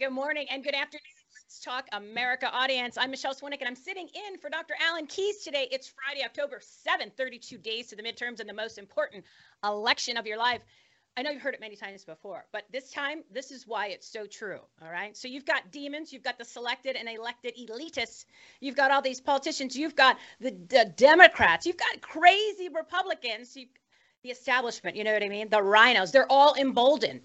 Good morning and good afternoon. Let's talk America audience. I'm Michele Swinick and I'm sitting in for Dr. Alan Keyes today. It's Friday, October 7th, 32 days to the midterms and the most important election of your life. I know you've heard it many times before, but this time, this is why it's so true. All right. So you've got demons, you've got the selected and elected elitists, you've got all these politicians, you've got the, the Democrats, you've got crazy Republicans, the establishment, you know what I mean? The rhinos, they're all emboldened.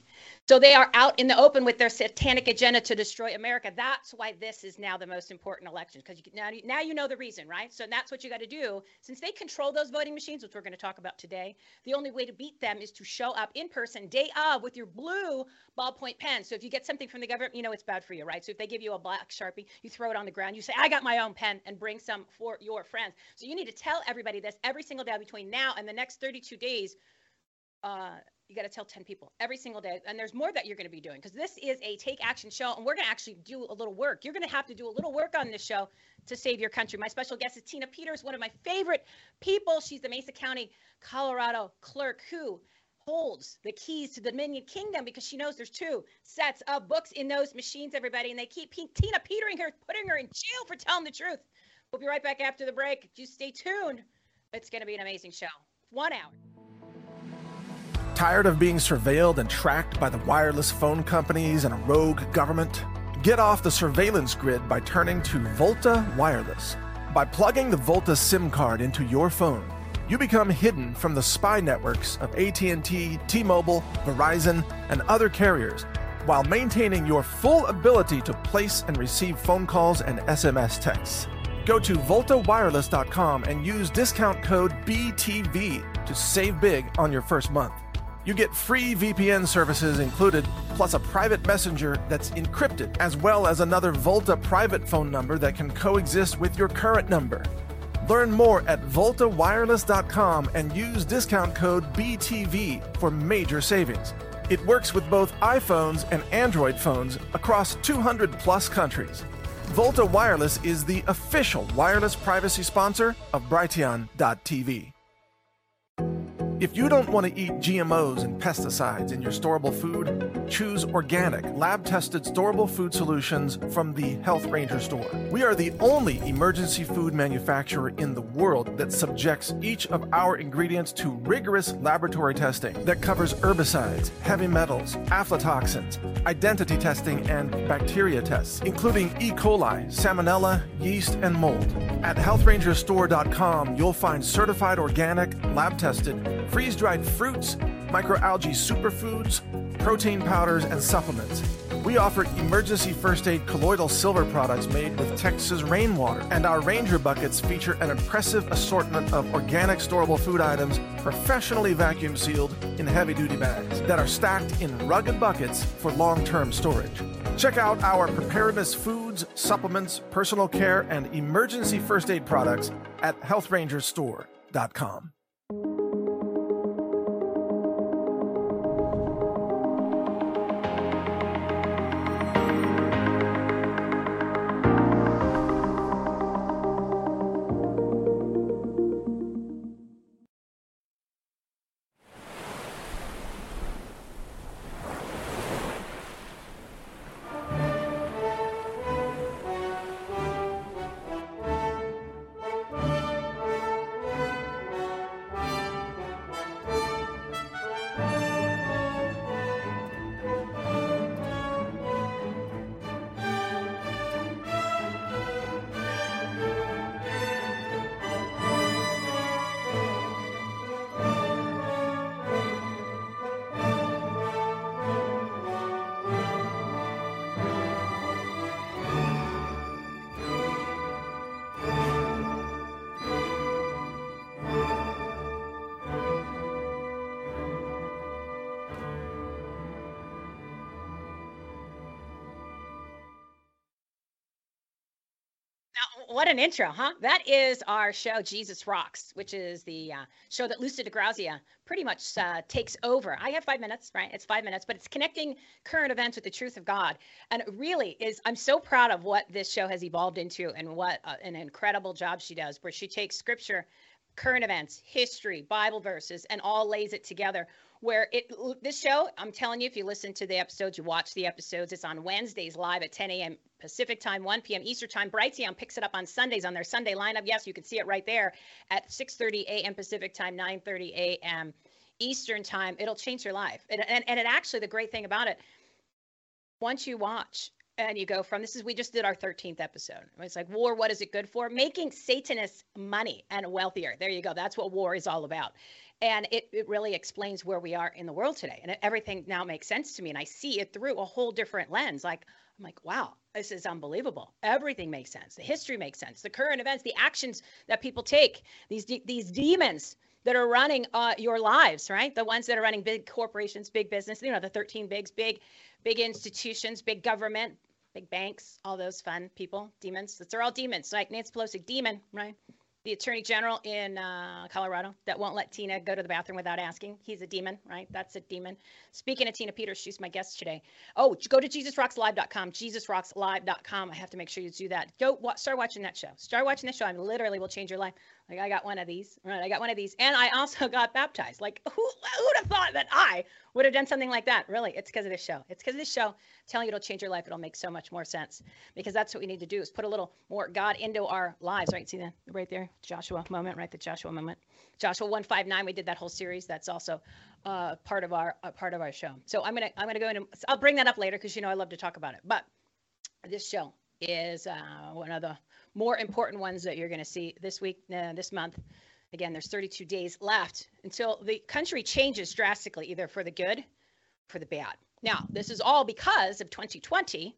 So they are out in the open with their satanic agenda to destroy America. That's why this is now the most important election because now now you know the reason, right? So that's what you got to do. Since they control those voting machines, which we're going to talk about today, the only way to beat them is to show up in person day of with your blue ballpoint pen. So if you get something from the government, you know it's bad for you, right? So if they give you a black sharpie, you throw it on the ground. You say, "I got my own pen," and bring some for your friends. So you need to tell everybody this every single day between now and the next 32 days. Uh, you got to tell 10 people every single day and there's more that you're going to be doing because this is a take action show and we're going to actually do a little work. You're going to have to do a little work on this show to save your country. My special guest is tina peters one of my favorite people. She's the mesa county colorado clerk who holds the keys to the dominion kingdom because she knows there's two sets of books in those machines everybody and they keep tina petering her putting her in jail for telling the truth. We'll be right back after the break. Just stay tuned. It's going to be an amazing show. One hour Tired of being surveilled and tracked by the wireless phone companies and a rogue government? Get off the surveillance grid by turning to Volta Wireless. By plugging the Volta SIM card into your phone, you become hidden from the spy networks of AT&T, T-Mobile, Verizon, and other carriers while maintaining your full ability to place and receive phone calls and SMS texts. Go to voltawireless.com and use discount code BTV to save big on your first month. You get free VPN services included, plus a private messenger that's encrypted, as well as another Volta private phone number that can coexist with your current number. Learn more at voltawireless.com and use discount code BTV for major savings. It works with both iPhones and Android phones across 200 plus countries. Volta Wireless is the official wireless privacy sponsor of Brighteon.tv. If you don't want to eat GMOs and pesticides in your storable food, choose organic, lab tested storable food solutions from the Health Ranger store. We are the only emergency food manufacturer in the world that subjects each of our ingredients to rigorous laboratory testing that covers herbicides, heavy metals, aflatoxins, identity testing, and bacteria tests, including E. coli, salmonella, yeast, and mold. At healthrangerstore.com, you'll find certified organic, lab tested, freeze dried fruits, microalgae superfoods, protein powders, and supplements. We offer emergency first aid colloidal silver products made with Texas rainwater, and our Ranger buckets feature an impressive assortment of organic storable food items professionally vacuum sealed in heavy duty bags that are stacked in rugged buckets for long term storage. Check out our preparedness foods, supplements, personal care, and emergency first aid products at healthrangerstore.com. what an intro, huh? That is our show, Jesus Rocks, which is the uh, show that Lucy DeGrazia pretty much uh, takes over. I have five minutes, right? It's five minutes, but it's connecting current events with the truth of God. And it really is, I'm so proud of what this show has evolved into and what uh, an incredible job she does, where she takes scripture, current events, history, Bible verses, and all lays it together where it this show i'm telling you if you listen to the episodes you watch the episodes it's on wednesdays live at 10 a.m pacific time 1 p.m eastern time. Brighteon picks it up on sundays on their sunday lineup. Yes you can see it right there at 6.30 a.m pacific time 9.30 a.m eastern time. It'll change your life. And, and, and it actually the great thing about it once you watch and you go from this is we just did our 13th episode. It's like war what is it good for? Making satanists money and wealthier. There you go. That's what war is all about. And it, it really explains where we are in the world today. And everything now makes sense to me. And i see it through a whole different lens. Like i'm like wow this is unbelievable. Everything makes sense. The history makes sense. The current events the actions that people take these these demons that are running uh, your lives right? The ones that are running big corporations big business you know the 13 bigs big big institutions big government big banks all those fun people demons. They're all demons. Like nancy pelosi demon right the attorney general in uh, Colorado that won't let Tina go to the bathroom without asking. He's a demon, right? That's a demon. Speaking of Tina Peters, she's my guest today. Oh, go to JesusRocksLive.com, JesusRocksLive.com. I have to make sure you do that. Go start watching that show. Start watching that show. I literally will change your life. Like I got one of these, right? I got one of these, and I also got baptized. Like who who'd have thought that I would have done something like that? Really, it's because of this show. It's because of this show. I'm telling you, it'll change your life. It'll make so much more sense because that's what we need to do is put a little more God into our lives. Right? See that right there, Joshua moment, right? The Joshua moment. Joshua one five nine. We did that whole series. That's also uh, part of our uh, part of our show. So I'm gonna I'm gonna go into. I'll bring that up later because you know I love to talk about it. But this show is uh, one of the more important ones that you're going to see this week, uh, this month. Again, there's 32 days left until the country changes drastically, either for the good, for the bad. Now, this is all because of 2020,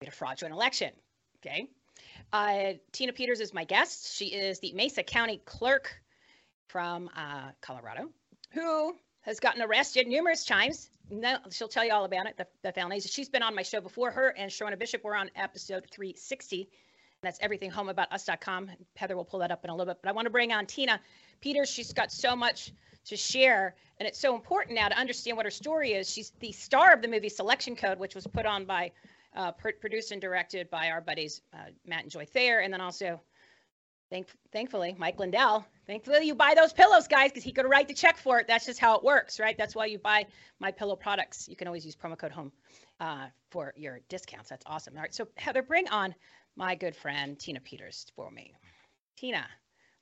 we had a fraudulent election. Okay. Uh, Tina Peters is my guest. She is the Mesa County clerk from uh, Colorado who has gotten arrested numerous times. No, she'll tell you all about it, the, the felonies. She's been on my show before. Her and Sherronna Bishop were on episode 360 that's everythinghomeaboutus.com. Heather will pull that up in a little bit. But I want to bring on Tina Peters. She's got so much to share. And it's so important now to understand what her story is. She's the star of the movie Selection Code, which was put on by, uh, produced and directed by our buddies uh, Matt and Joy Thayer. And then also, thank, thankfully, Mike Lindell. Thankfully, you buy those pillows, guys, because he could write the check for it. That's just how it works, right? That's why you buy my pillow products. You can always use promo code HOME uh, for your discounts. That's awesome. All right. So, Heather, bring on my good friend Tina Peters for me. Tina,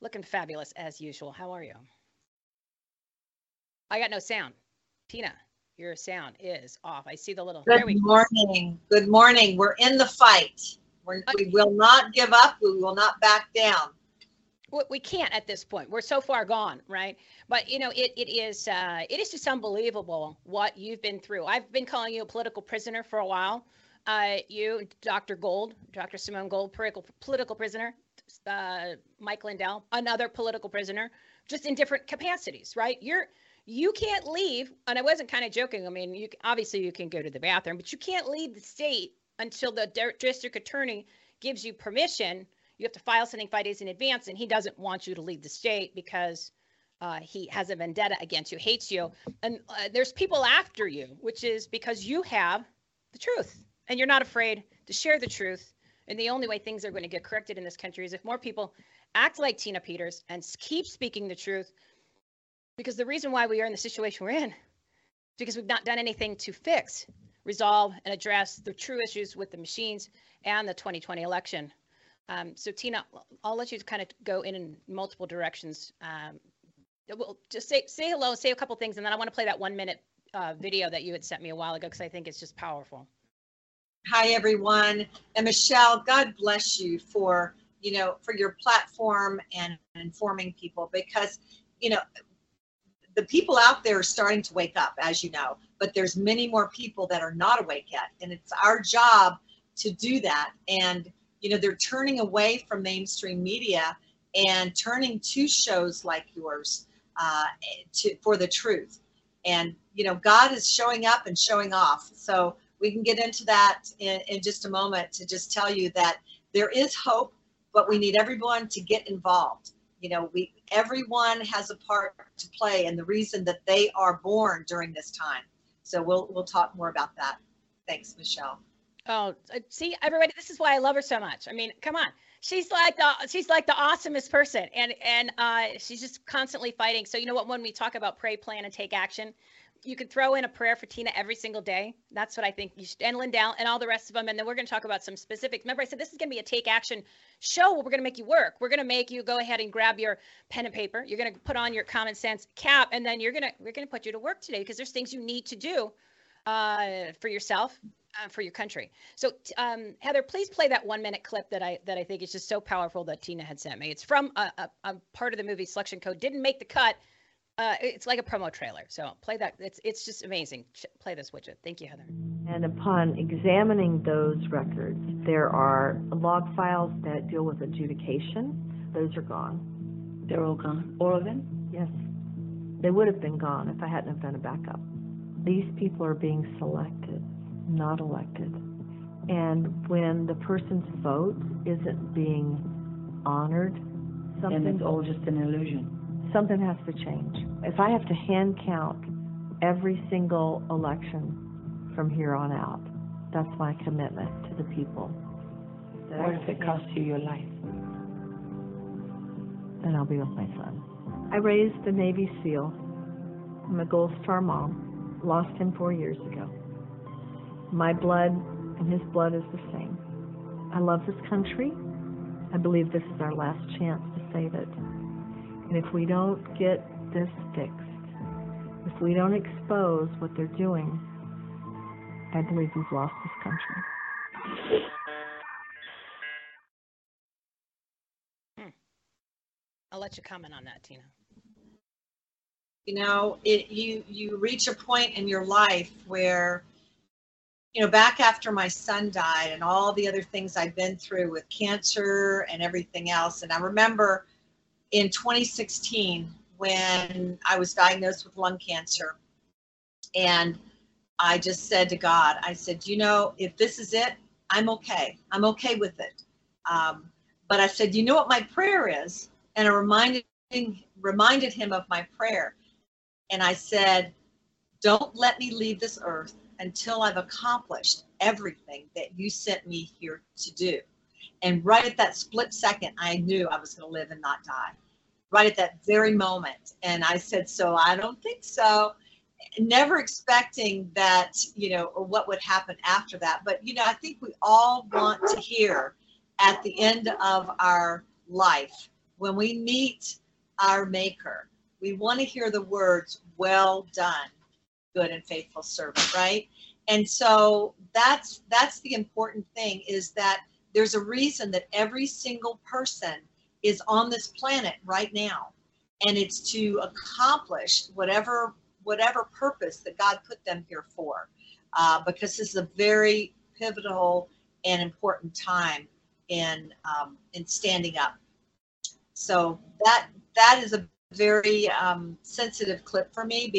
looking fabulous as usual. How are you? I got no sound. Tina, your sound is off. I see the little. Good morning. Good morning. We're in the fight. We're, we will not give up. We will not back down. We can't at this point. We're so far gone, right? But you know, it it is uh, it is just unbelievable what you've been through. I've been calling you a political prisoner for a while uh, you, Dr. Gold, Dr. Simone Gold, political, political prisoner, uh, Mike Lindell, another political prisoner, just in different capacities, right? You're you can't leave, and I wasn't kind of joking. I mean, you obviously you can go to the bathroom, but you can't leave the state until the district attorney gives you permission. You have to file something five days in advance, and he doesn't want you to leave the state because uh, he has a vendetta against you, hates you, and uh, there's people after you, which is because you have the truth and you're not afraid to share the truth. And the only way things are going to get corrected in this country is if more people act like Tina Peters and keep speaking the truth. Because the reason why we are in the situation we're in is because we've not done anything to fix, resolve, and address the true issues with the machines and the 2020 election. Um, so Tina, I'll let you kind of go in, in multiple directions. Um, well, just say say hello, say a couple things, and then I want to play that one minute uh, video that you had sent me a while ago because I think it's just powerful. Hi, everyone. And Michele, God bless you for, you know, for your platform and informing people because, you know, the people out there are starting to wake up, as you know, but there's many more people that are not awake yet. And it's our job to do that. And, you know, they're turning away from mainstream media and turning to shows like yours uh, to, for the truth. And, you know, God is showing up and showing off. So we can get into that in, in just a moment to just tell you that there is hope but we need everyone to get involved. You know, we everyone has a part to play, and the reason that they are born during this time. So we'll we'll talk more about that. Thanks, Michele. Oh, uh, see, everybody, this is why I love her so much. I mean, come on. She's like the she's like the awesomest person, and and uh, she's just constantly fighting. So you know what? When we talk about pray, plan, and take action, you could throw in a prayer for Tina every single day. That's what I think you should, and Lindell and all the rest of them. And then we're going to talk about some specifics. Remember, I said this is going to be a take action show where we're going to make you work. We're going to make you go ahead and grab your pen and paper. You're going to put on your common sense cap, and then you're going to we're going to put you to work today because there's things you need to do uh, for yourself, uh, for your country. So, um, Heather, please play that one minute clip that I that I think is just so powerful that Tina had sent me. It's from a, a, a part of the movie Selection Code. Didn't make the cut. Uh, it's like a promo trailer. So play that. It's it's just amazing. Play this widget. Thank you, Heather. And upon examining those records, there are log files that deal with adjudication. Those are gone. They're all gone. All of them? Yes. They would have been gone if I hadn't have done a backup. These people are being selected, not elected. And when the person's vote isn't being honored, And something it's all just an illusion. something has to change. If I have to hand count every single election from here on out, that's my commitment to the people. That What if it costs you your life? then I'll be with my son. I raised a Navy SEAL. I'm a Gold Star mom. Lost him four years ago. My blood and his blood is the same. I love this country. I believe this is our last chance to save it. And if we don't get this fixed, if we don't expose what they're doing, I believe we've lost this country. Hmm. I'll let you comment on that, Tina. you know it you you reach a point in your life where you know back after my son died and all the other things i've been through with cancer and everything else. And i remember in 2016 when i was diagnosed with lung cancer and i just said to god i said you know if this is it i'm okay. I'm okay with it. Um, but i said you know what my prayer is? And i reminded reminded him of my prayer. And I said, Don't let me leave this earth until I've accomplished everything that you sent me here to do. And right at that split second, I knew I was going to live and not die. Right at that very moment. And I said, So I don't think so. Never expecting that, you know, or what would happen after that. But, you know, I think we all want to hear at the end of our life when we meet our Maker we want to hear the words well done good and faithful servant right? And so that's that's the important thing is that there's a reason that every single person is on this planet right now. And it's to accomplish whatever whatever purpose that god put them here for. Uh, because this is a very pivotal and important time in um, in standing up. So that that is a very um, sensitive clip for me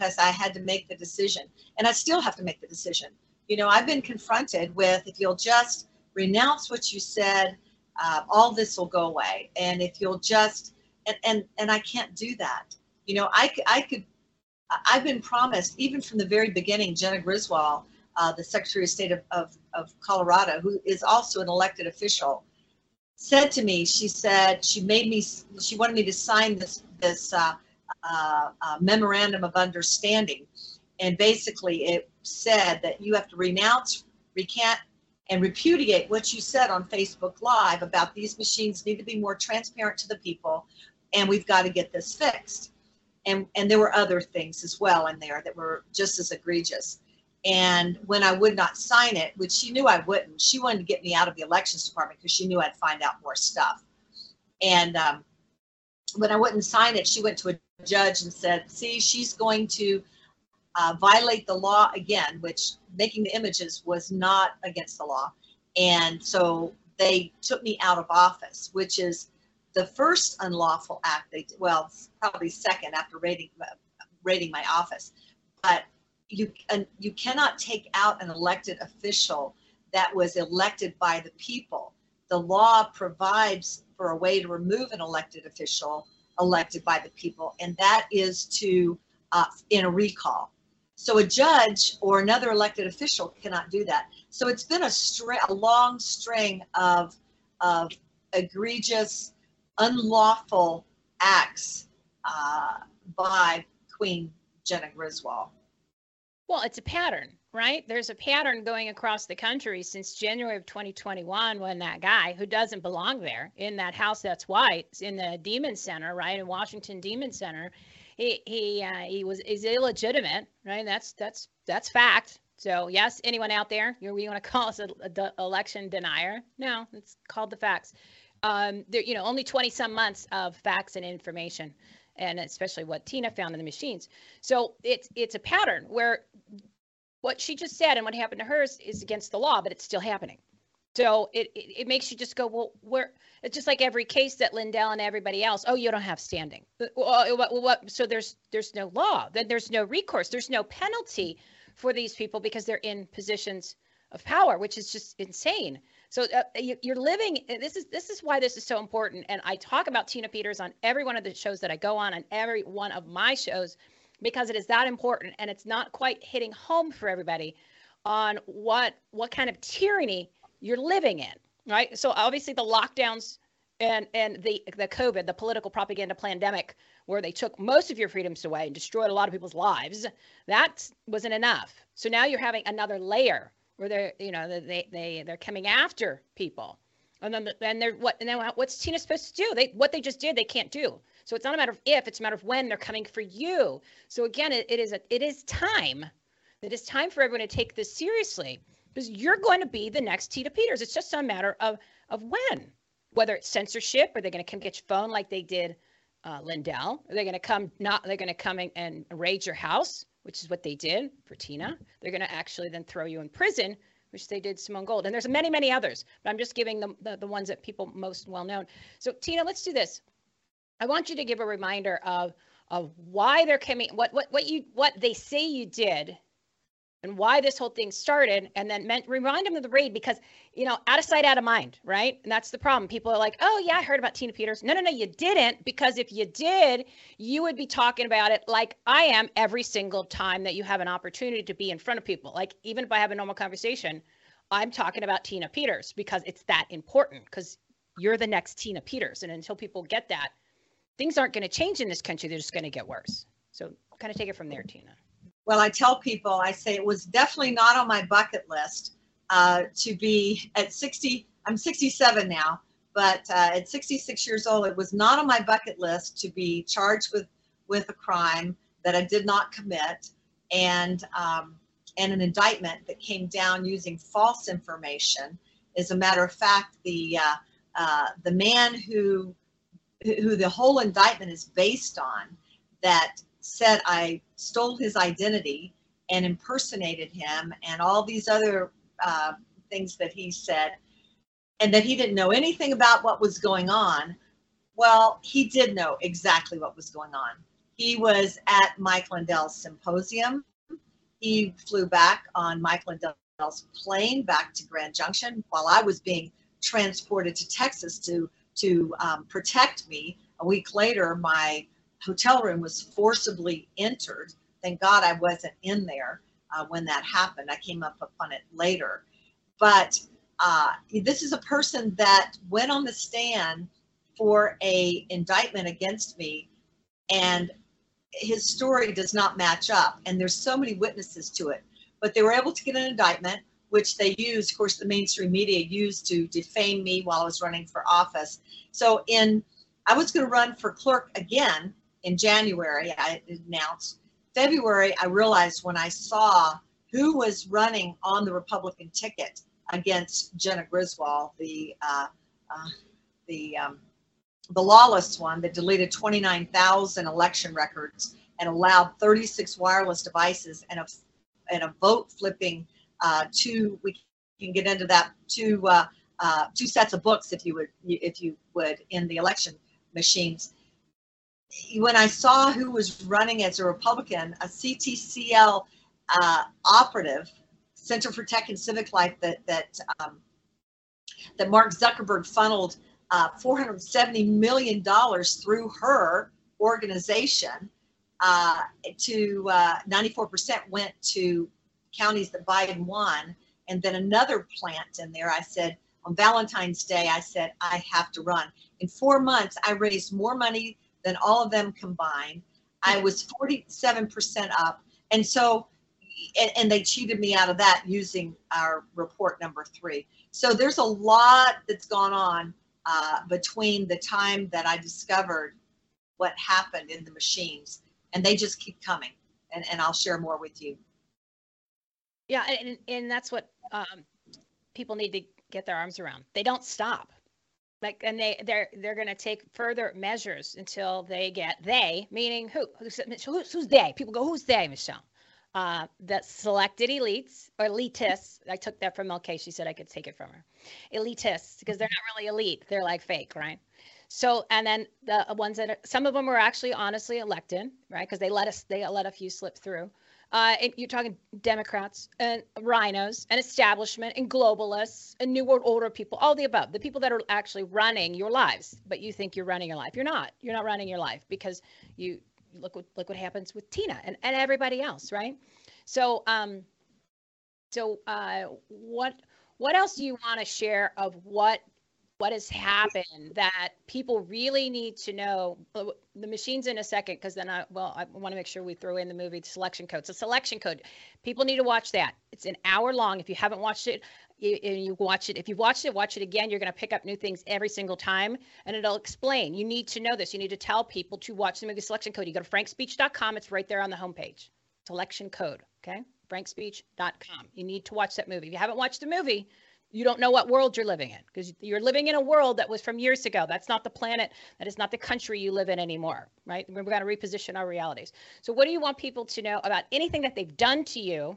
because I had to make the decision, and I still have to make the decision. You know, I've been confronted with if you'll just renounce what you said, uh, all this will go away, and if you'll just and and and I can't do that. You know, I, I could. I've been promised even from the very beginning. Jena Griswold, uh, the Secretary of State of, of, of Colorado, who is also an elected official, said to me, she said she made me, she wanted me to sign this this uh, uh, uh, memorandum of understanding, and basically it said that you have to renounce, recant, and repudiate what you said on Facebook Live about these machines need to be more transparent to the people, and we've got to get this fixed. And and there were other things as well in there that were just as egregious. And when I would not sign it, which she knew I wouldn't, she wanted to get me out of the elections department because she knew I'd find out more stuff. And um, when I wouldn't sign it, she went to a judge and said, "See, she's going to uh, violate the law again," which making the images was not against the law. And so they took me out of office, which is the first unlawful act they did. Well, probably second after raiding raiding my office, but you and you cannot take out an elected official that was elected by the people the law provides for a way to remove an elected official elected by the people, and that is to uh, in a recall. So a judge or another elected official cannot do that. So it's been a string, a long string of of egregious, unlawful acts uh, by Queen Jena Griswold. Well, it's a pattern, right? There's a pattern going across the country since January of 2021 when that guy who doesn't belong there in that house that's white in the Demon Center, right, in Washington Demon Center, he he uh, he was is illegitimate, right? That's that's that's fact. So yes, anyone out there, you we want to call us a, election denier? No, it's called the facts. Um, there, you know, only 20 some months of facts and information and especially what Tina found in the machines. So it's it's a pattern where what she just said and what happened to hers is against the law, but it's still happening. So it, it, it makes you just go, well, where it's just like every case that Lindell and everybody else. Oh, you don't have standing. Uh, well, what, what, so there's there's no law. Then there's no recourse. There's no penalty for these people because they're in positions of power, which is just insane. So uh, you're living. Uh, this is this is why this is so important. And I talk about Tina Peters on every one of the shows that I go on, on every one of my shows, because it is that important. And it's not quite hitting home for everybody on what what kind of tyranny you're living in, right? So obviously the lockdowns and and the the COVID, the political propaganda pandemic, where they took most of your freedoms away and destroyed a lot of people's lives, that wasn't enough. So now you're having another layer where they're you know they they they're coming after people and then then they're what and then what's tina supposed to do they what they just did they can't do so it's not a matter of if it's a matter of when they're coming for you so again it, it is a, it is time it is time for everyone to take this seriously because you're going to be the next tina peters it's just a matter of of when whether it's censorship are they're going to come get your phone like they did uh, lindell are they going to come not they're going to come and raid your house which is what they did for Tina. They're going to actually then throw you in prison, which they did Simone Gold. And there's many, many others, but I'm just giving them the, the ones that people most well known. So Tina, let's do this. I want you to give a reminder of of why they're coming, what what what you what they say you did and why this whole thing started and then meant remind them of the raid because you know out of sight out of mind right? And that's the problem. People are like oh yeah i heard about tina peters. No no no you didn't because if you did you would be talking about it like i am every single time that you have an opportunity to be in front of people. Like even if i have a normal conversation i'm talking about tina peters because it's that important because you're the next tina peters. And until people get that things aren't going to change in this country they're just going to get worse so kind of take it from there tina well, I tell people, I say it was definitely not on my bucket list uh, to be at 60. I'm 67 now, but uh, at 66 years old, it was not on my bucket list to be charged with with a crime that I did not commit, and um, and an indictment that came down using false information. As a matter of fact, the uh, uh the man who who the whole indictment is based on that said I stole his identity and impersonated him and all these other uh, things that he said, and that he didn't know anything about what was going on. Well, he did know exactly what was going on. He was at Mike Lindell's symposium. He flew back on Mike Lindell's plane back to Grand Junction while I was being transported to Texas to to um, protect me. A week later, my hotel room was forcibly entered. Thank God I wasn't in there uh, when that happened. I came up upon it later. But uh, this is a person that went on the stand for a indictment against me and his story does not match up and there's so many witnesses to it but they were able to get an indictment which they used of course the mainstream media used to defame me while i was running for office so in i was going to run for clerk again in January, I announced. February, I realized when I saw who was running on the Republican ticket against Jena Griswold, the uh, uh, the um, the lawless one that deleted 29,000 election records and allowed 36 wireless devices and a and a vote flipping uh, two. We can get into that two uh, uh, two sets of books if you would if you would in the election machines when I saw who was running as a Republican, a CTCL uh, operative, Center for Tech and Civic Life, that that um, that Mark Zuckerberg funneled uh, 470 million dollars through her organization. Uh, to 94% uh, went to counties that Biden won, and then another plant in there. I said on Valentine's Day, I said I have to run. In four months, I raised more money than all of them combined. I was 47% up, and so and, and they cheated me out of that using our report number three. So there's a lot that's gone on uh, between the time that I discovered what happened in the machines, and they just keep coming. And, and I'll share more with you. Yeah, and, and that's what um, people need to get their arms around. They don't stop. Like, and they they're they're going to take further measures until they get they meaning who who's, who's, who's they? People go who's they, Michele? uh, that selected elites or elitists. I took that from MLK. She said I could take it from her. Elitists, because they're not really elite. They're like fake, right? So, and then the ones that are, some of them were actually honestly elected, right? Because they let us, they let a few slip through. Uh, you're talking Democrats and rhinos and establishment and globalists and New World Order people, all the above, the people that are actually running your lives, but you think you're running your life. You're not. You're not running your life because you look what look what happens with Tina and, and everybody else, right? So um so uh what what else do you want to share of what what has happened that people really need to know the machines in a second because then i well i want to make sure we throw in the movie selection code so selection code people need to watch that it's an hour long if you haven't watched it you, you watch it. If you've watched it, watch it again. You're going to pick up new things every single time, and it'll explain. You need to know this. You need to tell people to watch the movie Selection Code. You go to frankspeech.com. It's right there on the homepage. Selection Code. Okay, frankspeech.com. You need to watch that movie. If you haven't watched the movie, you don't know what world you're living in because you're living in a world that was from years ago. That's not the planet. That is not the country you live in anymore, right? We're going to reposition our realities. So, what do you want people to know about anything that they've done to you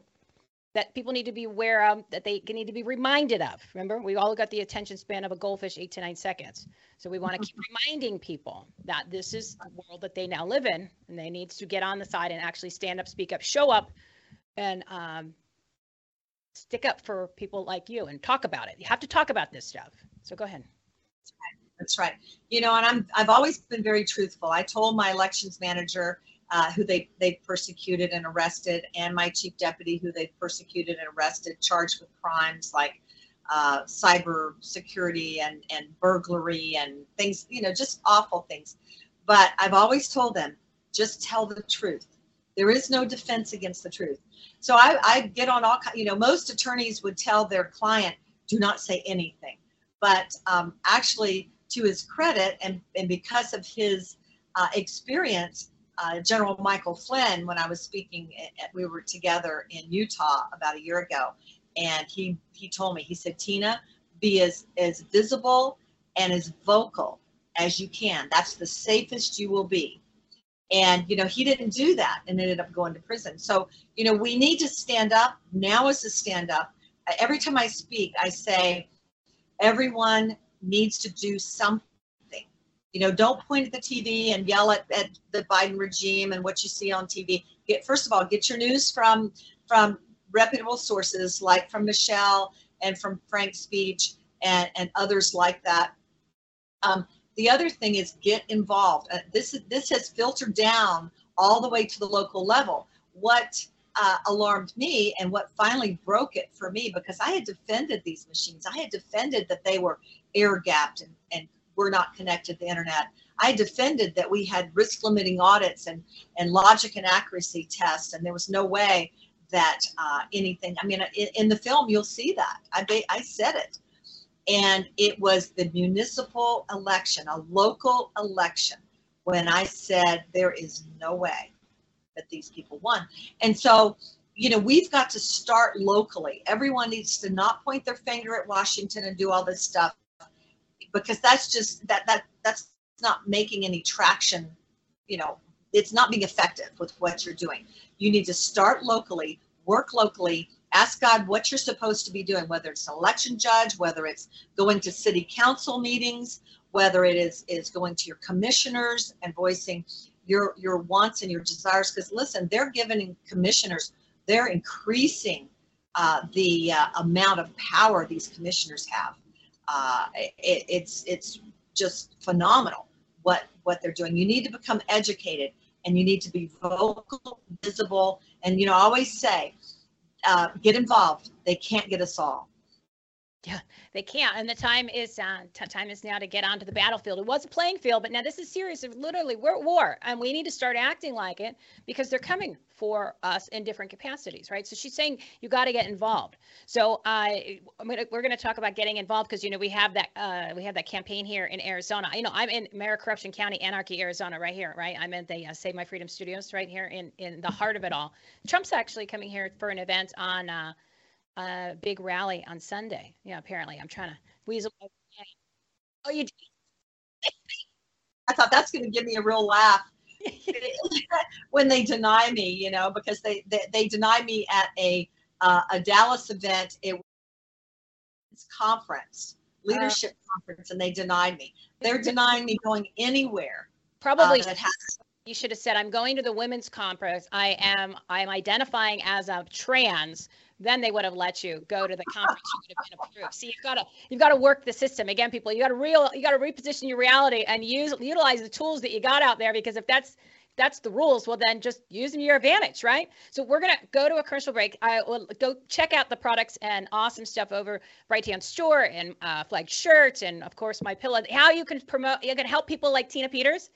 that people need to be aware of, that they need to be reminded of. Remember, we all got the attention span of a goldfish, eight to nine seconds. So we want to keep reminding people that this is the world that they now live in, and they need to get on the side and actually stand up, speak up, show up, and um, stick up for people like you and talk about it. You have to talk about this stuff. So go ahead. That's right. That's right. You know, and I'm I've always been very truthful. I told my elections manager uh, who they they persecuted and arrested, and my chief deputy, who they persecuted and arrested, charged with crimes like uh, cyber security and and burglary and things, you know, just awful things. But I've always told them, just tell the truth. There is no defense against the truth. So I, I get on all, you know, most attorneys would tell their client, do not say anything. But um, actually, to his credit, and, and because of his uh, experience, uh, General Michael Flynn when I was speaking. We were together in Utah about a year ago, and he he told me he said, Tina, be as as visible and as vocal as you can. That's the safest you will be. And you know he didn't do that and ended up going to prison. So you know we need to stand up. Now is to stand up. Every time I speak, I say everyone needs to do something you know, don't point at the TV and yell at, at the Biden regime and what you see on TV. Get first of all, get your news from from reputable sources like from Michele and from Frank Speech and, and others like that. Um, the other thing is get involved. Uh, this this has filtered down all the way to the local level. What uh, alarmed me and what finally broke it for me because I had defended these machines. I had defended that they were air gapped and, and were not connected to the internet. I defended that we had risk limiting audits and, and logic and accuracy tests, and there was no way that uh, anything, I mean, in, in, the film, you'll see that. I, I said it. And it was the municipal election, a local election, when I said there is no way that these people won. And so, you know, we've got to start locally. Everyone needs to not point their finger at Washington and do all this stuff because that's just that that that's not making any traction you know it's not being effective with what you're doing you need to start locally work locally ask god what you're supposed to be doing whether it's election judge whether it's going to city council meetings whether it is is going to your commissioners and voicing your your wants and your desires because listen they're giving commissioners they're increasing uh, the uh, amount of power these commissioners have uh, it, it's it's just phenomenal what what they're doing. You need to become educated, and you need to be vocal, visible, and you know I always say, uh, get involved. They can't get us all. Yeah, they can't. And the time is uh, t- time is now to get onto the battlefield. It was a playing field, but now this is serious. Literally, we're at war, and we need to start acting like it because they're coming for us in different capacities, right? So she's saying you got to get involved. So uh, we're going to talk about getting involved because you know we have that uh, we have that campaign here in Arizona. You know, I'm in Maricorruption County, Anarchy, Arizona, right here, right? I'm in the uh, Save My Freedom Studios, right here in in the heart of it all. Trump's actually coming here for an event on. Uh, a big rally on Sunday. Yeah, apparently I'm trying to weasel. Oh, you. I thought that's going to give me a real laugh when they deny me, you know, because they they, they deny me at a uh, a Dallas event. It was conference, leadership uh, conference, and they denied me. They're denying me going anywhere. Probably uh, you should have said i'm going to the women's conference i am i'm identifying as a trans then they would have let you go to the conference. You would have been approved. See, you've got to you've got to work the system again, people. You got to real you got to reposition your reality and use utilize the tools that you got out there because if that's that's the rules. Well, then just use them to your advantage, right? So we're gonna go to a commercial break. I will go check out the products and awesome stuff over Brighteon Store and uh, flag shirts and of course my pillow. How you can promote, you can help people like Tina Peters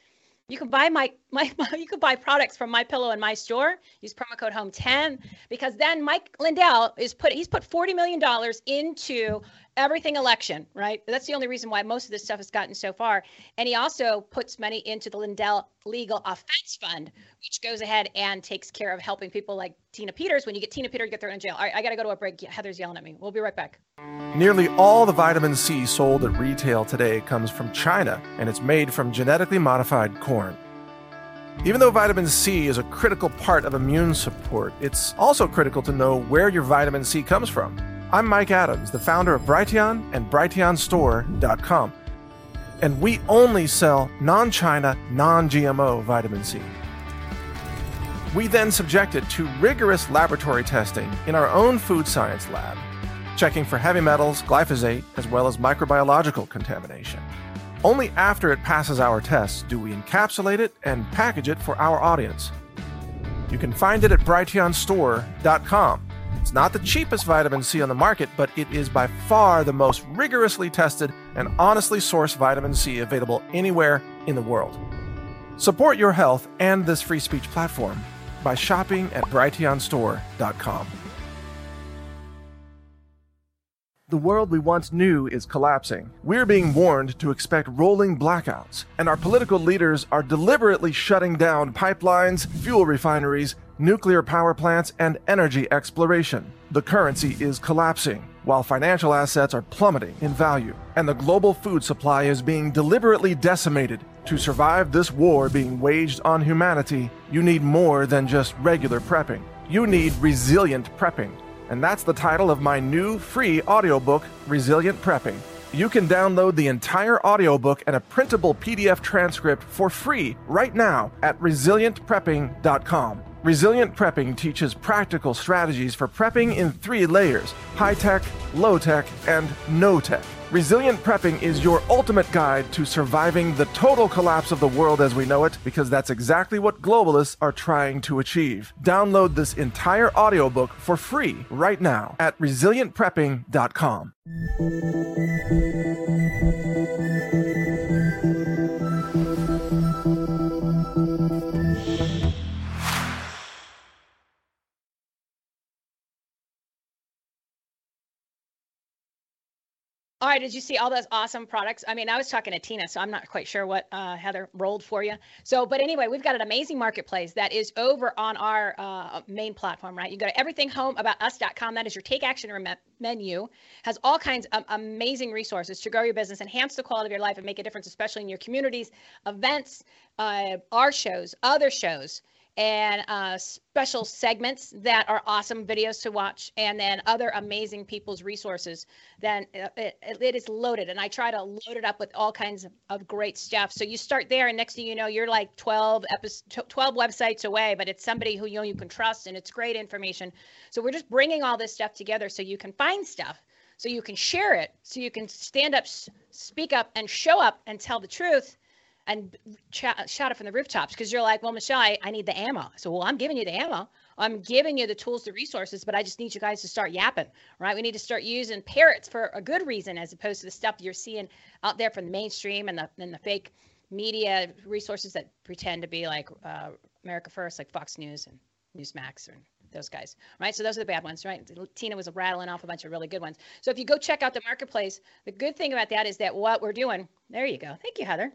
you can buy my, my, my you can buy products from my pillow in my store. Use promo code home 10 because then Mike Lindell is put he's put 40 million dollars into everything election, right? That's the only reason why most of this stuff has gotten so far. And he also puts money into the Lindell Legal Offense Fund, which goes ahead and takes care of helping people like Tina Peters. When you get Tina Peters, you get thrown in jail. All right, I got to go to a break. Heather's yelling at me. We'll be right back. Nearly all the vitamin C sold at retail today comes from China, and it's made from genetically modified corn. Even though vitamin C is a critical part of immune support, it's also critical to know where your vitamin C comes from. I'm Mike Adams, the founder of Brighteon and BrighteonStore.com. And we only sell non China, non GMO vitamin C. We then subject it to rigorous laboratory testing in our own food science lab, checking for heavy metals, glyphosate, as well as microbiological contamination. Only after it passes our tests do we encapsulate it and package it for our audience. You can find it at brighteonstore.com it's not the cheapest vitamin C on the market, but it is by far the most rigorously tested and honestly sourced vitamin C available anywhere in the world. Support your health and this free speech platform by shopping at brighteonstore.com. The world we once knew is collapsing. We're being warned to expect rolling blackouts, and our political leaders are deliberately shutting down pipelines, fuel refineries, nuclear power plants, and energy exploration. The currency is collapsing, while financial assets are plummeting in value, and the global food supply is being deliberately decimated. To survive this war being waged on humanity, you need more than just regular prepping. You need resilient prepping and that's the title of my new free audiobook, Resilient Prepping. You can download the entire audiobook and a printable PDF transcript for free right now at resilientprepping.com. Resilient Prepping teaches practical strategies for prepping in three layers high tech, low tech, and no tech. Resilient Prepping is your ultimate guide to surviving the total collapse of the world as we know it, because that's exactly what globalists are trying to achieve. Download this entire audiobook for free right now at resilientprepping.com. All right, did you see all those awesome products? I mean, I was talking to Tina, so I'm not quite sure what uh, Heather rolled for you. So, but anyway, we've got an amazing marketplace that is over on our uh, main platform, right? You go to everythinghomeaboutus.com. That is your take action menu. Has all kinds of amazing resources to grow your business, enhance the quality of your life, and make a difference, especially in your communities, events, uh, our shows, other shows and uh, special segments that are awesome videos to watch, and then other amazing people's resources. Then uh, it, it is loaded, and I try to load it up with all kinds of, of great stuff. So you start there, and next thing you know, you're like 12 episodes, 12 websites away, but it's somebody who you know you can trust, and it's great information. So we're just bringing all this stuff together so you can find stuff so you can share it, so you can stand up, speak up, and show up and tell the truth and ch- shout it from the rooftops because you're like, well, Michele, I, I need the ammo. So, well, I'm giving you the ammo. I'm giving you the tools, the resources, but I just need you guys to start yapping, right? We need to start using parrots for a good reason as opposed to the stuff you're seeing out there from the mainstream and the, and the fake media resources that pretend to be like uh, America First, like Fox News and Newsmax and those guys, right? So those are the bad ones, right? Tina was rattling off a bunch of really good ones. So if you go check out the marketplace, the good thing about that is that what we're doing, there you go. Thank you, Heather.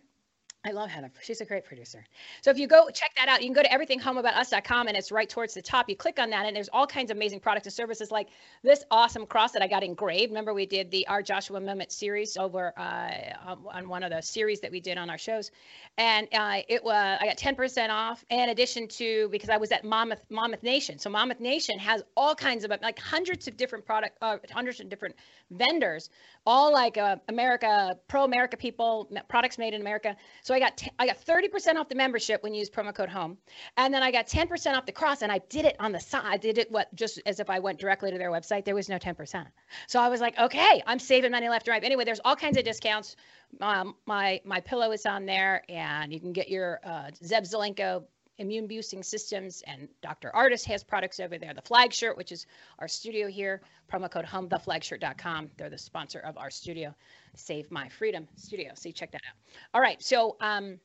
I love Heather. She's a great producer. So if you go check that out, you can go to everythinghomeaboutus.com and it's right towards the top. You click on that and there's all kinds of amazing products and services like this awesome cross that I got engraved. Remember we did the our Joshua Mehmet series over uh, on one of the series that we did on our shows. And uh, it was I got 10% off in addition to because I was at Mammoth Mammoth Nation. So Mammoth Nation has all kinds of like hundreds of different product uh, hundreds of different vendors, all like uh, America pro America people, products made in America. So so I got t- I got 30% off the membership when you use promo code home. And then I got 10% off the cross and I did it on the side. I did it what just as if I went directly to their website. There was no 10%. So I was like, okay, I'm saving money left and right. Anyway, there's all kinds of discounts. Um, my my pillow is on there and you can get your uh, Zev Zelenko immune boosting systems and Dr. Ardis has products over there. The flag shirt, which is our studio here, promo code home, theflagshirt.com. They're the sponsor of our studio. Save My Freedom Studio. So you check that out. All right. So um,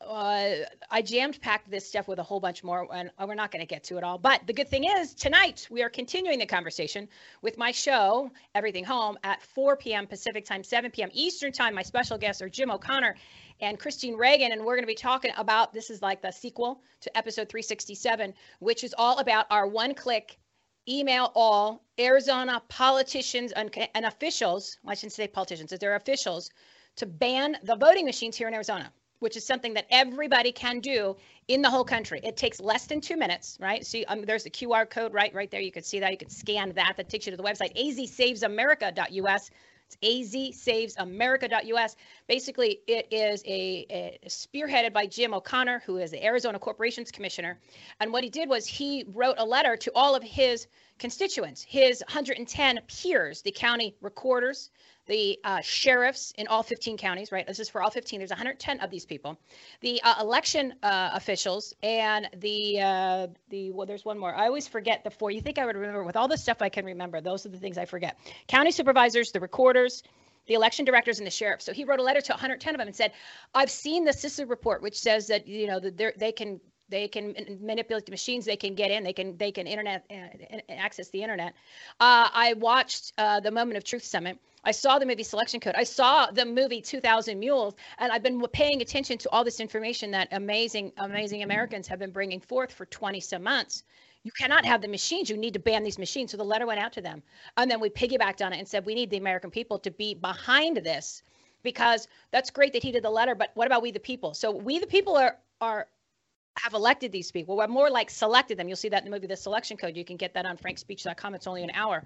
uh, I jammed packed this stuff with a whole bunch more, and we're not going to get to it all. But the good thing is, tonight we are continuing the conversation with my show, Everything Home, at 4 p.m. Pacific time, 7 p.m. Eastern time. My special guests are Jim O'Connor and Christine Reagan, and we're going to be talking about this is like the sequel to episode 367, which is all about our one click email all Arizona politicians and, and officials, I shouldn't say politicians, they're officials, to ban the voting machines here in Arizona, which is something that everybody can do in the whole country. It takes less than two minutes, right? See, um, there's the QR code right right there. You can see that. You can scan that. That takes you to the website, azsavesamerica.us. It's azsavesamerica.us. Basically, it is a, a, spearheaded by Jim O'Connor, who is the Arizona Corporations Commissioner. And what he did was he wrote a letter to all of his constituents, his 110 peers, the county recorders, the uh, sheriffs in all 15 counties, right? This is for all 15. There's 110 of these people, the uh, election uh, officials, and the uh, the well, there's one more. I always forget the four. You think I would remember? With all the stuff I can remember, those are the things I forget. County supervisors, the recorders. The election directors and the sheriff. So he wrote a letter to 110 of them and said, "I've seen the CISA report, which says that you know that they can they can manipulate the machines they can get in they can they can internet uh, access the internet. Uh, i watched uh, the moment of truth summit. I saw the movie selection code. I saw the movie 2000 mules and i've been paying attention to all this information that amazing amazing americans have been bringing forth for 20 some months. You cannot have the machines. You need to ban these machines. So the letter went out to them. And then we piggybacked on it and said we need the american people to be behind this because that's great that he did the letter but what about we the people? So we the people are are have elected these people. We're more like selected them. You'll see that in the movie, The Selection Code. You can get that on frankspeech.com. It's only an hour.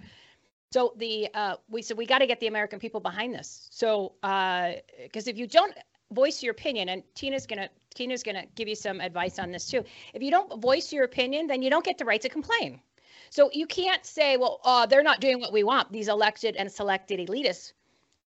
So the uh, we said we got to get the American people behind this. So because uh, if you don't voice your opinion, and Tina's gonna Tina's gonna give you some advice on this too. If you don't voice your opinion, then you don't get the right to complain. So you can't say, well, uh, they're not doing what we want. These elected and selected elitists.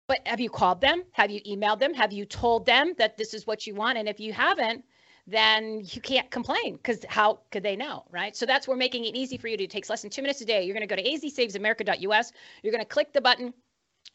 But have you called them? Have you emailed them? Have you told them that this is what you want? And if you haven't, then you can't complain because how could they know, right? So that's we're making it easy for you to. Takes less than two minutes a day. You're going to go to azsavesamerica.us. You're going to click the button.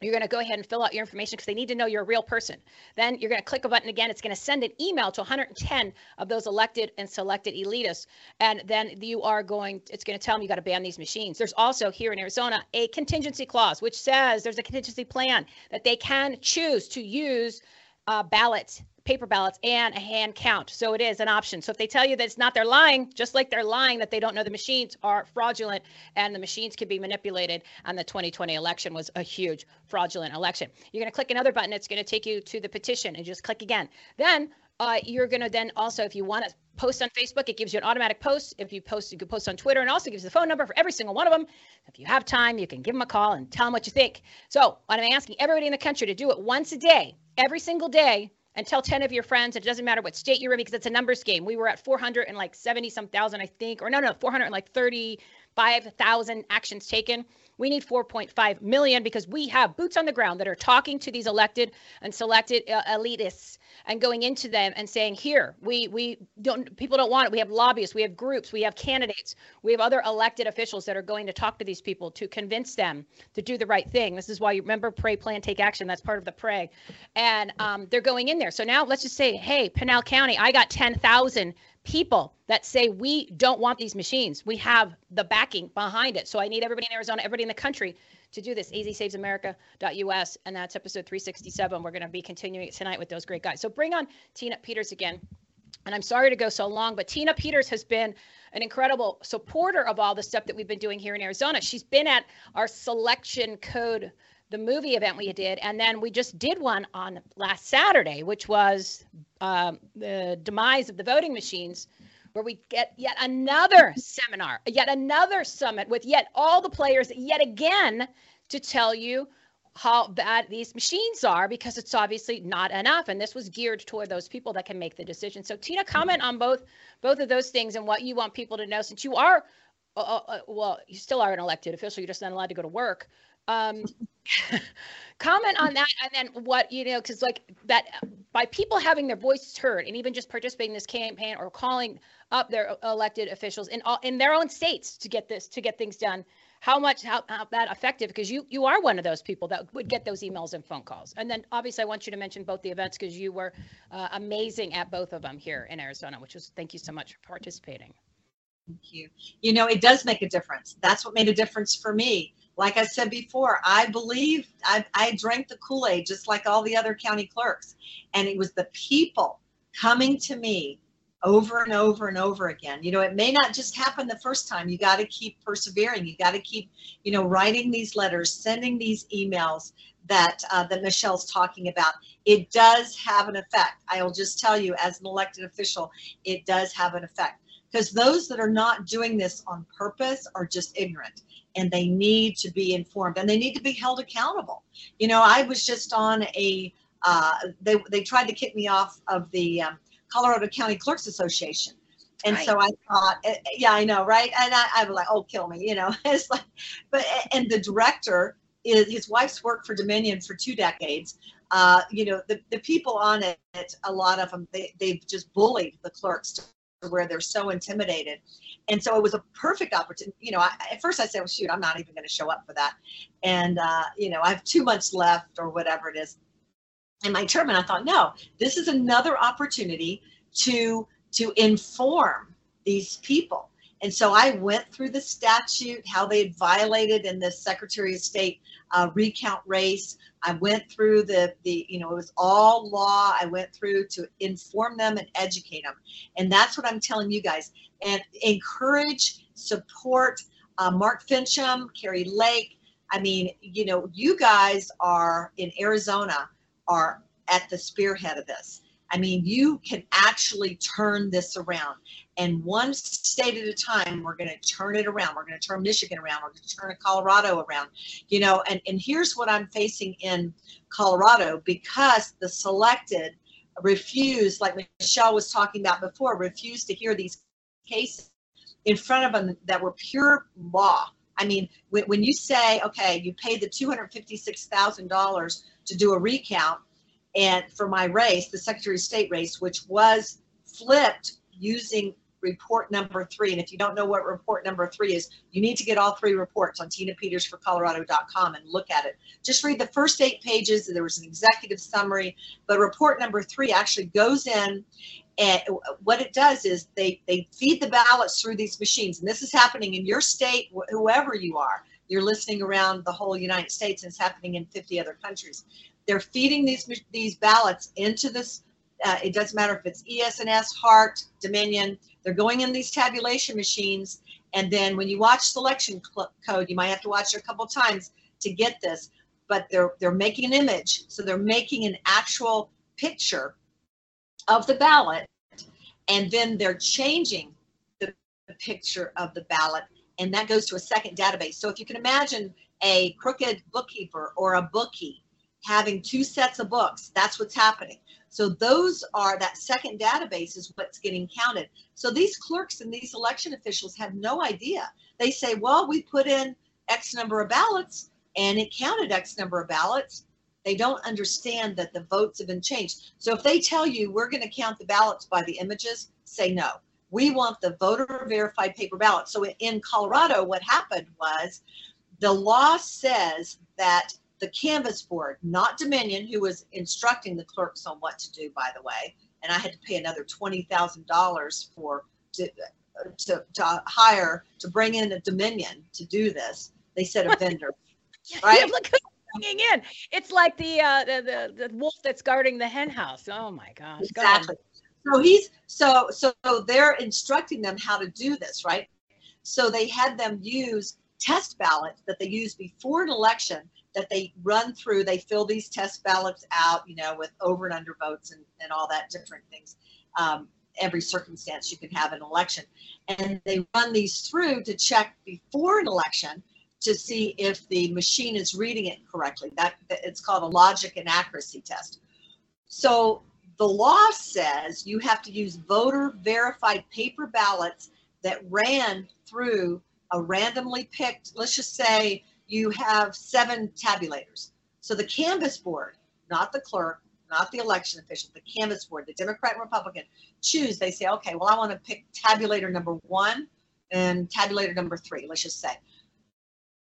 You're going to go ahead and fill out your information because they need to know you're a real person. Then you're going to click a button again. It's going to send an email to 110 of those elected and selected elitists. And then you are going, it's going to tell them you got to ban these machines. There's also here in Arizona a contingency clause, which says there's a contingency plan that they can choose to use uh, ballot paper ballots and a hand count. So it is an option. So if they tell you that it's not, they're lying, just like they're lying that they don't know the machines are fraudulent and the machines can be manipulated. And the 2020 election was a huge fraudulent election. You're going to click another button. It's going to take you to the petition and just click again. Then uh, you're going to then also, if you want to post on Facebook, it gives you an automatic post. If you post, you can post on Twitter and also gives the phone number for every single one of them. If you have time, you can give them a call and tell them what you think. So I'm asking everybody in the country to do it once a day, every single day and tell 10 of your friends. It doesn't matter what state you're in because it's a numbers game. We were at 400 and like 70 some thousand, I think, or no, no, 400 and like 35,000 actions taken. We need 4.5 million because we have boots on the ground that are talking to these elected and selected uh, elitists and going into them and saying, "Here, we we don't people don't want it. We have lobbyists, we have groups, we have candidates, we have other elected officials that are going to talk to these people to convince them to do the right thing." This is why you remember pray, plan, take action. That's part of the pray, and um, they're going in there. So now let's just say, "Hey, Pinal County, I got 10,000 people that say we don't want these machines. We have the backing behind it. So I need everybody in Arizona, everybody in the country to do this. azsavesamerica.us. And that's episode 367. We're going to be continuing tonight with those great guys. So bring on Tina Peters again. And I'm sorry to go so long, but Tina Peters has been an incredible supporter of all the stuff that we've been doing here in Arizona. She's been at our selection code the movie event we did, and then we just did one on last Saturday, which was um, the demise of the voting machines, where we get yet another seminar, yet another summit with yet all the players, yet again to tell you how bad these machines are because it's obviously not enough and this was geared toward those people that can make the decision. So tina comment on both both of those things and what you want people to know since you are uh, uh, uh well you still are an elected official you're just not allowed to go to work um, comment on that, and then what you know, because like that, by people having their voices heard, and even just participating in this campaign or calling up their elected officials in all in their own states to get this to get things done. How much how, how that effective? Because you you are one of those people that would get those emails and phone calls. And then obviously I want you to mention both the events because you were uh, amazing at both of them here in Arizona, which was thank you so much for participating. Thank you. You know, it does make a difference. That's what made a difference for me like I said before, I believe I, I drank the Kool Aid just like all the other county clerks. And it was the people coming to me over and over and over again. You know, it may not just happen the first time. You got to keep persevering. You got to keep, you know, writing these letters, sending these emails that uh, that Michele's talking about. It does have an effect. I will just tell you, as an elected official, it does have an effect because those that are not doing this on purpose are just ignorant and they need to be informed and they need to be held accountable. You know, I was just on a, uh, they, they tried to kick me off of the um, Colorado County Clerks Association. And right. so I thought, eh, eh, yeah, I know, right? And I, I was like, oh, kill me, you know. it's like, but and the director is his wife's worked for Dominion for two decades. Uh, you know, the, the people on it, a lot of them, they, they've just bullied the clerks to where they're so intimidated. And so it was a perfect opportunity. You know, I, at first I said, well, shoot, I'm not even going to show up for that. And, uh, you know, I have two months left or whatever it is. And my term, and I thought, no, this is another opportunity to to inform these people. And so I went through the statute, how they had violated in the Secretary of State uh, recount race. I went through the, the, you know, it was all law. I went through to inform them and educate them. And that's what I'm telling you guys. And encourage, support uh, Mark Finchem, Kari Lake. I mean, you know, you guys are in Arizona are at the spearhead of this. I mean, you can actually turn this around. And one state at a time, we're going to turn it around. We're going to turn Michigan around. We're going to turn Colorado around. You know, and, and here's what I'm facing in Colorado because the selected refused, like Michele was talking about before, refused to hear these cases in front of them that were pure law. I mean, when, when you say, okay, you pay the $256,000 to do a recount, and for my race, the Secretary of State race, which was flipped using report number three. And if you don't know what report number three is, you need to get all three reports on tinapetersforcolorado.com and look at it. Just read the first eight pages. There was an executive summary, but report number three actually goes in and what it does is they, they feed the ballots through these machines. And this is happening in your state, whoever you are. You're listening around the whole United States and it's happening in 50 other countries. They're feeding these these ballots into this. Uh, it doesn't matter if it's ES&S, Hart, Dominion. They're going in these tabulation machines, and then when you watch selection code, you might have to watch it a couple times to get this. But they're they're making an image, so they're making an actual picture of the ballot, and then they're changing the, the picture of the ballot, and that goes to a second database. So if you can imagine a crooked bookkeeper or a bookie having two sets of books. That's what's happening. So those are that second database is what's getting counted. So these clerks and these election officials have no idea. They say, well, we put in X number of ballots and it counted X number of ballots. They don't understand that the votes have been changed. So if they tell you we're going to count the ballots by the images, say no. We want the voter verified paper ballot. So in Colorado, what happened was the law says that the canvas board, not Dominion, who was instructing the clerks on what to do, by the way, and I had to pay another twenty thousand dollars for to, to to hire to bring in a Dominion to do this. They said a vendor, right? Yeah, look who's bringing in. It's like the, uh, the the the wolf that's guarding the hen house. Oh my gosh. Go. Exactly. So he's so so they're instructing them how to do this, right? So they had them use test ballots that they use before an election that they run through. They fill these test ballots out, you know, with over and under votes and, and all that different things. Um, every circumstance you can have an election. And they run these through to check before an election to see if the machine is reading it correctly. That it's called a logic and accuracy test. So the law says you have to use voter verified paper ballots that ran through a randomly picked, let's just say you have seven tabulators. So the canvas board, not the clerk, not the election official, the canvas board, the Democrat and Republican choose, they say, okay, well, I want to pick tabulator number one and tabulator number three, let's just say.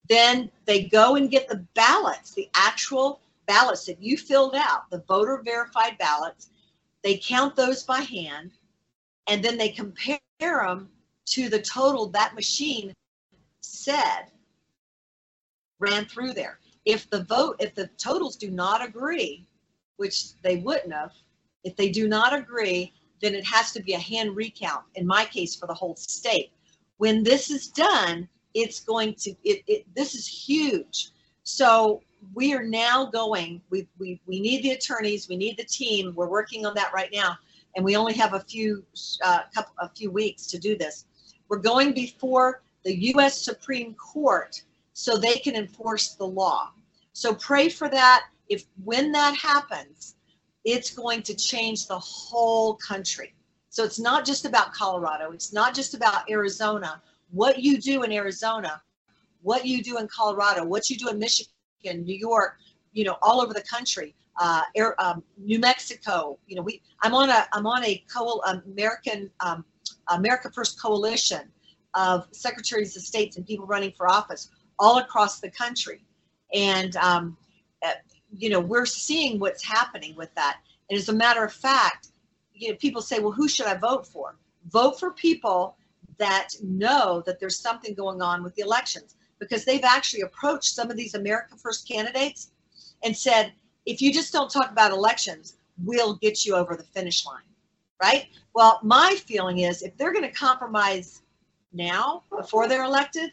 Then they go and get the ballots, the actual ballots that you filled out, the voter verified ballots. They count those by hand and then they compare them to the total that machine said ran through there. If the vote, if the totals do not agree, which they wouldn't have, if they do not agree, then it has to be a hand recount, in my case, for the whole state. When this is done, it's going to, it, it this is huge. So we are now going, we, we, we need the attorneys, we need the team. We're working on that right now. And we only have a few, uh, couple, a few weeks to do this. We're going before the U.S. Supreme Court so they can enforce the law. So pray for that. If when that happens, it's going to change the whole country. So it's not just about Colorado, it's not just about Arizona. What you do in Arizona, what you do in Colorado, what you do in Michigan, New York, you know, all over the country. Uh, Air, um, New Mexico, you know, we. I'm on a I'm on a co American um, America First coalition of secretaries of states and people running for office all across the country. And, um, uh, you know, we're seeing what's happening with that. And as a matter of fact, you know, people say, well, who should I vote for? Vote for people that know that there's something going on with the elections because they've actually approached some of these America First candidates and said, if you just don't talk about elections, we'll get you over the finish line. Right? Well, my feeling is if they're going to compromise now before they're elected.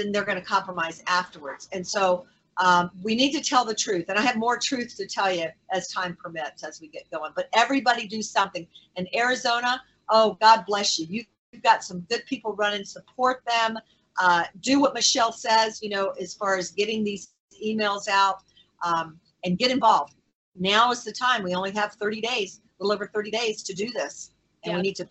Then they're going to compromise afterwards. And so um, we need to tell the truth. And I have more truth to tell you as time permits as we get going. But everybody do something. In Arizona, oh, God bless you. You- You've got some good people running, support them. Uh, do what Michele says, you know, as far as getting these emails out um, and get involved. Now is the time. We only have 30 days, a little over 30 days to do this. And Yeah. we need to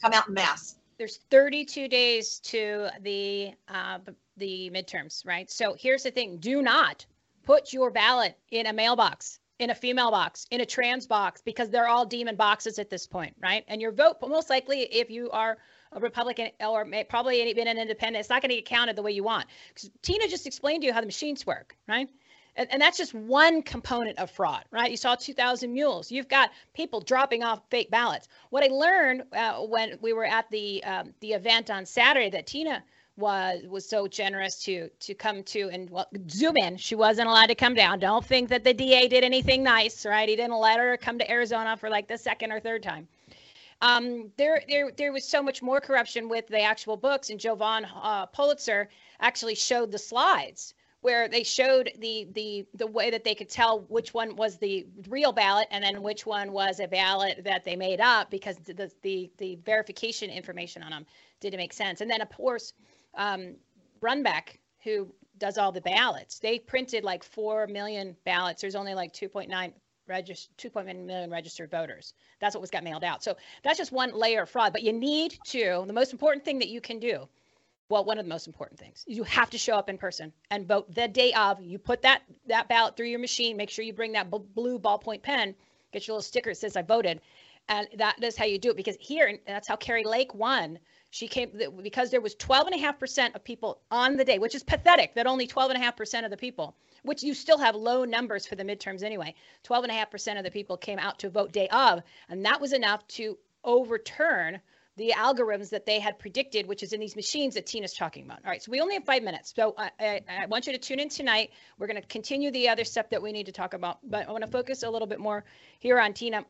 come out in mass. There's 32 days to the uh, the midterms, right? So here's the thing: do not put your ballot in a mailbox, in a female box, in a trans box, because they're all demon boxes at this point, right? And your vote, most likely, if you are a Republican or may, probably even an independent, it's not going to get counted the way you want. Because Tina just explained to you how the machines work, right? And, and that's just one component of fraud, right? You saw 2,000 mules. You've got people dropping off fake ballots. What I learned uh, when we were at the um, the event on Saturday that Tina was was so generous to to come to and well, zoom in. She wasn't allowed to come down. Don't think that the DA did anything nice, right? He didn't let her come to Arizona for like the second or third time. Um, there, there, there was so much more corruption with the actual books, and Jovan uh, Pulitzer actually showed the slides where they showed the the the way that they could tell which one was the real ballot and then which one was a ballot that they made up because the the the, verification information on them didn't make sense. And then of course, um, Runbeck, who does all the ballots. They printed like 4 million ballots. There's only like 2.9 registered 2.9 million registered voters. That's what was got mailed out. So that's just one layer of fraud. But you need to, the most important thing that you can do, well, one of the most important things, you have to show up in person and vote the day of. You put that that ballot through your machine. Make sure you bring that b- blue ballpoint pen. Get your little sticker that says I voted, and that is how you do it. Because here, that's how Kari Lake won. She came because there was 12.5% of people on the day, which is pathetic that only 12.5% of the people which you still have low numbers for the midterms anyway. 12.5% of the people came out to vote day of, and that was enough to overturn the algorithms that they had predicted, which is in these machines that Tina's talking about. All right, so we only have five minutes. So I, I, I want you to tune in tonight. We're going to continue the other stuff that we need to talk about, but I want to focus a little bit more here on Tina.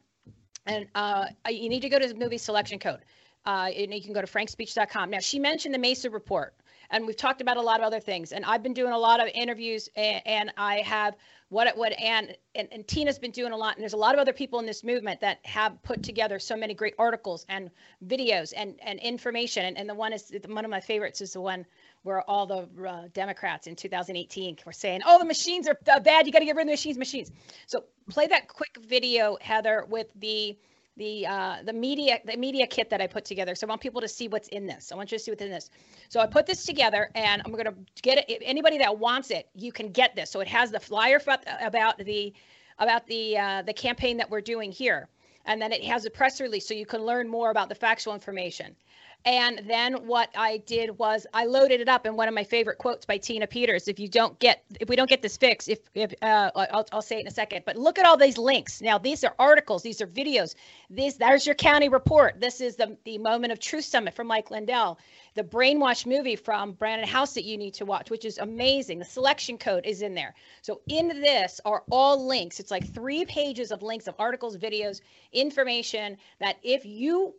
And uh, you need to go to the movie selection code. Uh, and you can go to frankspeech.com. Now, she mentioned the Mesa report and we've talked about a lot of other things. And I've been doing a lot of interviews, and, and I have what what and, and and Tina's been doing a lot. And there's a lot of other people in this movement that have put together so many great articles and videos and and information. And, and the one is one of my favorites is the one where all the uh, Democrats in 2018 were saying, "Oh, the machines are bad. You got to get rid of the machines, machines." So play that quick video, Heather, with the the uh, the media the media kit that I put together. So I want people to see what's in this. I want you to see what's in this. So I put this together, and I'm going to get it. Anybody that wants it, you can get this. So it has the flyer about the about the uh, the campaign that we're doing here, and then it has a press release, so you can learn more about the factual information. And then what I did was I loaded it up in one of my favorite quotes by Tina Peters. If you don't get, if we don't get this fixed, if, if uh, I'll, I'll say it in a second, but look at all these links. Now, these are articles, these are videos. These, there's your county report. This is the, the Moment of Truth Summit from Mike Lindell. The Brainwash movie from Brandon House that you need to watch, which is amazing. The selection code is in there. So in this are all links. It's like three pages of links of articles, videos, information that if you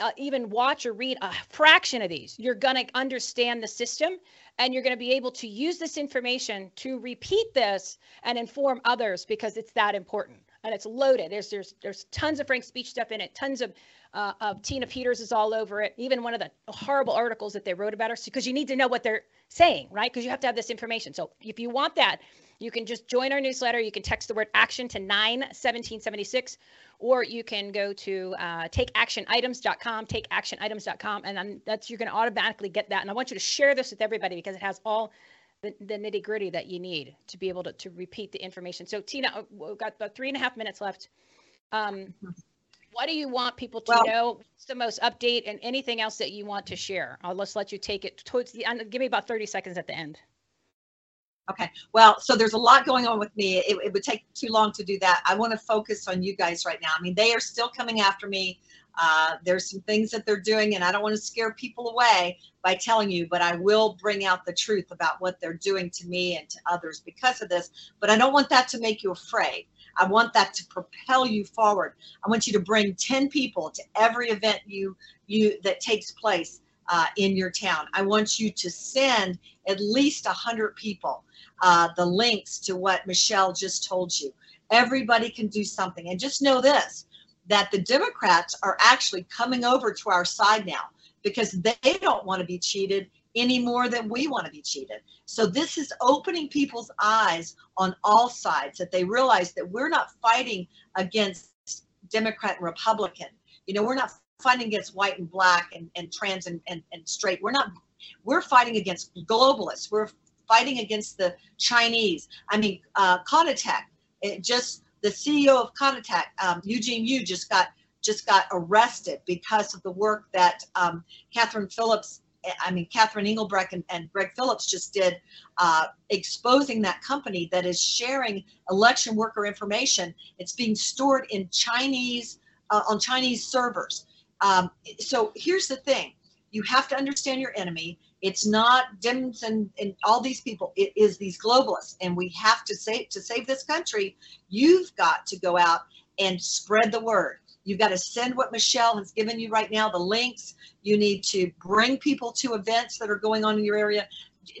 uh, even watch or read a fraction of these, you're going to understand the system and you're going to be able to use this information to repeat this and inform others because it's that important and it's loaded. There's there's there's tons of Frank speech stuff in it, tons of uh, of Tina Peters is all over it. Even one of the horrible articles that they wrote about her because you need to know what they're saying, right? Because you have to have this information. So if you want that, you can just join our newsletter. You can text the word action to 91776 or you can go to uh, takeactionitems.com, takeactionitems.com, and then that's you're going to automatically get that. And I want you to share this with everybody because it has all the, the nitty gritty that you need to be able to, to repeat the information. So Tina, uh, we've got about three and a half minutes left. Um, what do you want people to well, know? What's the most update and anything else that you want to share? I'll just let you take it towards the end. Give me about 30 seconds at the end. Okay. Well, so there's a lot going on with me. It, it would take too long to do that. I want to focus on you guys right now. I mean, they are still coming after me. Uh, there's some things that they're doing, and I don't want to scare people away by telling you, but I will bring out the truth about what they're doing to me and to others because of this. But I don't want that to make you afraid. I want that to propel you forward. I want you to bring 10 people to every event you you that takes place uh, in your town. I want you to send at least 100 people uh, the links to what Michele just told you. Everybody can do something. And just know this that the Democrats are actually coming over to our side now because they don't want to be cheated any more than we want to be cheated. So this is opening people's eyes on all sides that they realize that we're not fighting against Democrat and Republican. You know, we're not fighting against white and black and, and trans and, and, and straight. We're not, we're fighting against globalists. We're fighting against the Chinese. I mean, uh, Konnech, it just the CEO of Konnech, um, Eugene Yu, just got just got arrested because of the work that um, Catherine Phillips, I mean Catherine Engelbrecht and, and Greg Phillips just did, uh, exposing that company that is sharing election worker information. It's being stored in Chinese uh, on Chinese servers. Um, so here's the thing: you have to understand your enemy. It's not Dems and, and all these people. It is these globalists, and we have to save to save this country. You've got to go out and spread the word. You've got to send what Michele has given you right now, the links. You need to bring people to events that are going on in your area,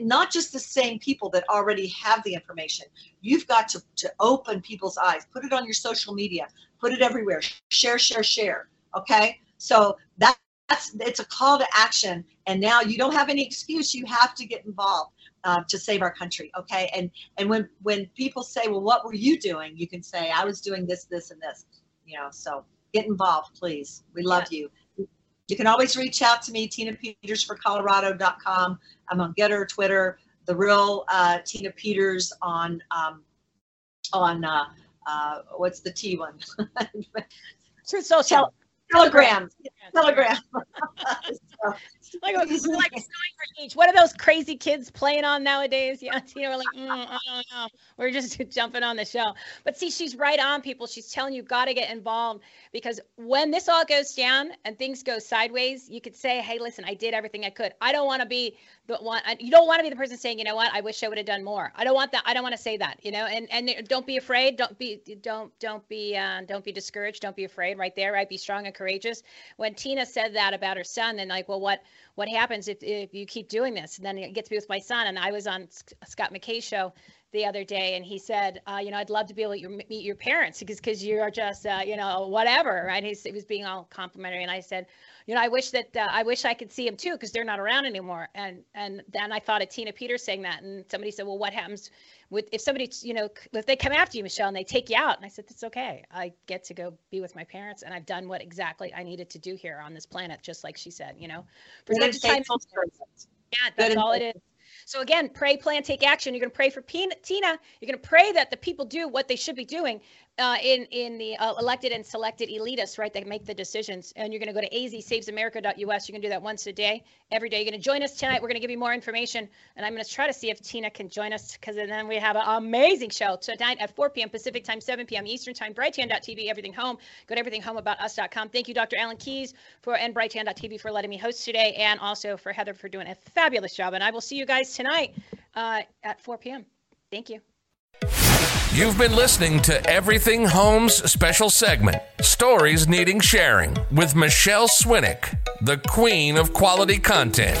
not just the same people that already have the information. You've got to, to open people's eyes, put it on your social media, put it everywhere, share, share, share. Okay. So that, that's it's a call to action and now you don't have any excuse you have to get involved uh, to save our country. Okay, and and when when people say, well, what were you doing? You can say, I was doing this, this, and this. You know, so get involved, please. We love Yeah. you. You can always reach out to me, Tina Peters for Colorado.com. I'm on Gettr, Twitter, the real uh, Tina Peters on um, on uh, uh, what's the T one? Truth Social. Telegram. Telegram. Like, like it's for. What are those crazy kids playing on nowadays? Yeah, know, we're like, mm, I don't know. We're just jumping on the show. But see, she's right on people. She's telling you got to get involved because when this all goes down and things go sideways, you could say, hey, listen, I did everything I could. I don't want to be the one. You don't want to be the person saying, you know what, I wish I would have done more. I don't want that. I don't want to say that. You know, and and don't be afraid. Don't be don't don't be uh, don't be discouraged. Don't be afraid. Right there, right. Be strong and courageous. When Tina said that about her son, then like, well, what what happens if, if you keep doing this? And then it gets be with my son. And I was on Scott McKay's show the other day, and he said, uh, you know, I'd love to be able to meet your parents because because you're just, uh, you know, whatever, right? He's, he was being all complimentary, and I said, you know, I wish that uh, I wish I could see him too because they're not around anymore. And and then I thought of Tina Peters saying that, and somebody said, well, what happens with if somebody, you know, if they come after you, Michele, and they take you out? And I said, that's okay. I get to go be with my parents, and I've done what exactly I needed to do here on this planet, just like she said, you know, for such time. Yeah, that's all it is. So again, pray, plan, take action. You're going to pray for Tina. You're going to pray that the people do what they should be doing uh, in in the uh, elected and selected elitists, right? That make the decisions. And you're going to go to azsavesamerica.us. You're going to do that once a day, every day. You're going to join us tonight. We're going to give you more information, and I'm going to try to see if Tina can join us because then we have an amazing show tonight at 4 p.m. Pacific time, 7 p.m. Eastern time. Brighteon.tv, everything home. Go to everythinghomeaboutus.com. Thank you, Dr. Alan Keyes, for and Brighteon.tv for letting me host today, and also for Heather for doing a fabulous job. And I will see you guys tonight uh, at 4 p.m. Thank you. You've been listening to Everything Homes special segment, Stories Needing Sharing, with Michele Swinick, the queen of quality content.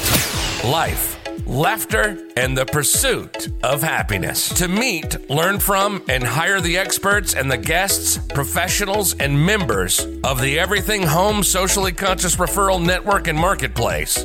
Life, laughter, and the pursuit of happiness. To meet, learn from, and hire the experts and the guests, professionals, and members of the Everything Home Socially Conscious Referral Network and Marketplace.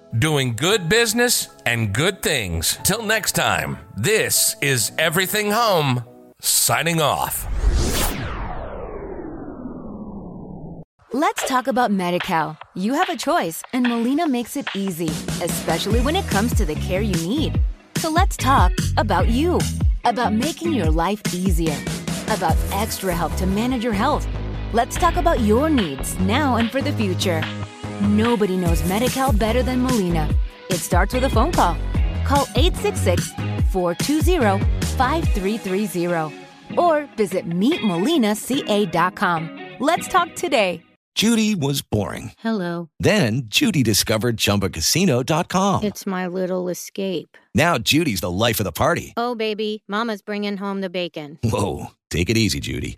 doing good business and good things. Till next time, this is Everything Home, signing off. Let's talk about MediCal. You have a choice, and Molina makes it easy, especially when it comes to the care you need. So let's talk about you, about making your life easier, about extra help to manage your health. Let's talk about your needs now and for the future. Nobody knows Medi-Cal better than Molina. It starts with a phone call. Call 866-420-5330 or visit meetmolinaca.com. Let's talk today. Judy was boring. Hello. Then Judy discovered ChumbaCasino.com. It's my little escape. Now Judy's the life of the party. Oh, baby, Mama's bringing home the bacon. Whoa, take it easy, Judy.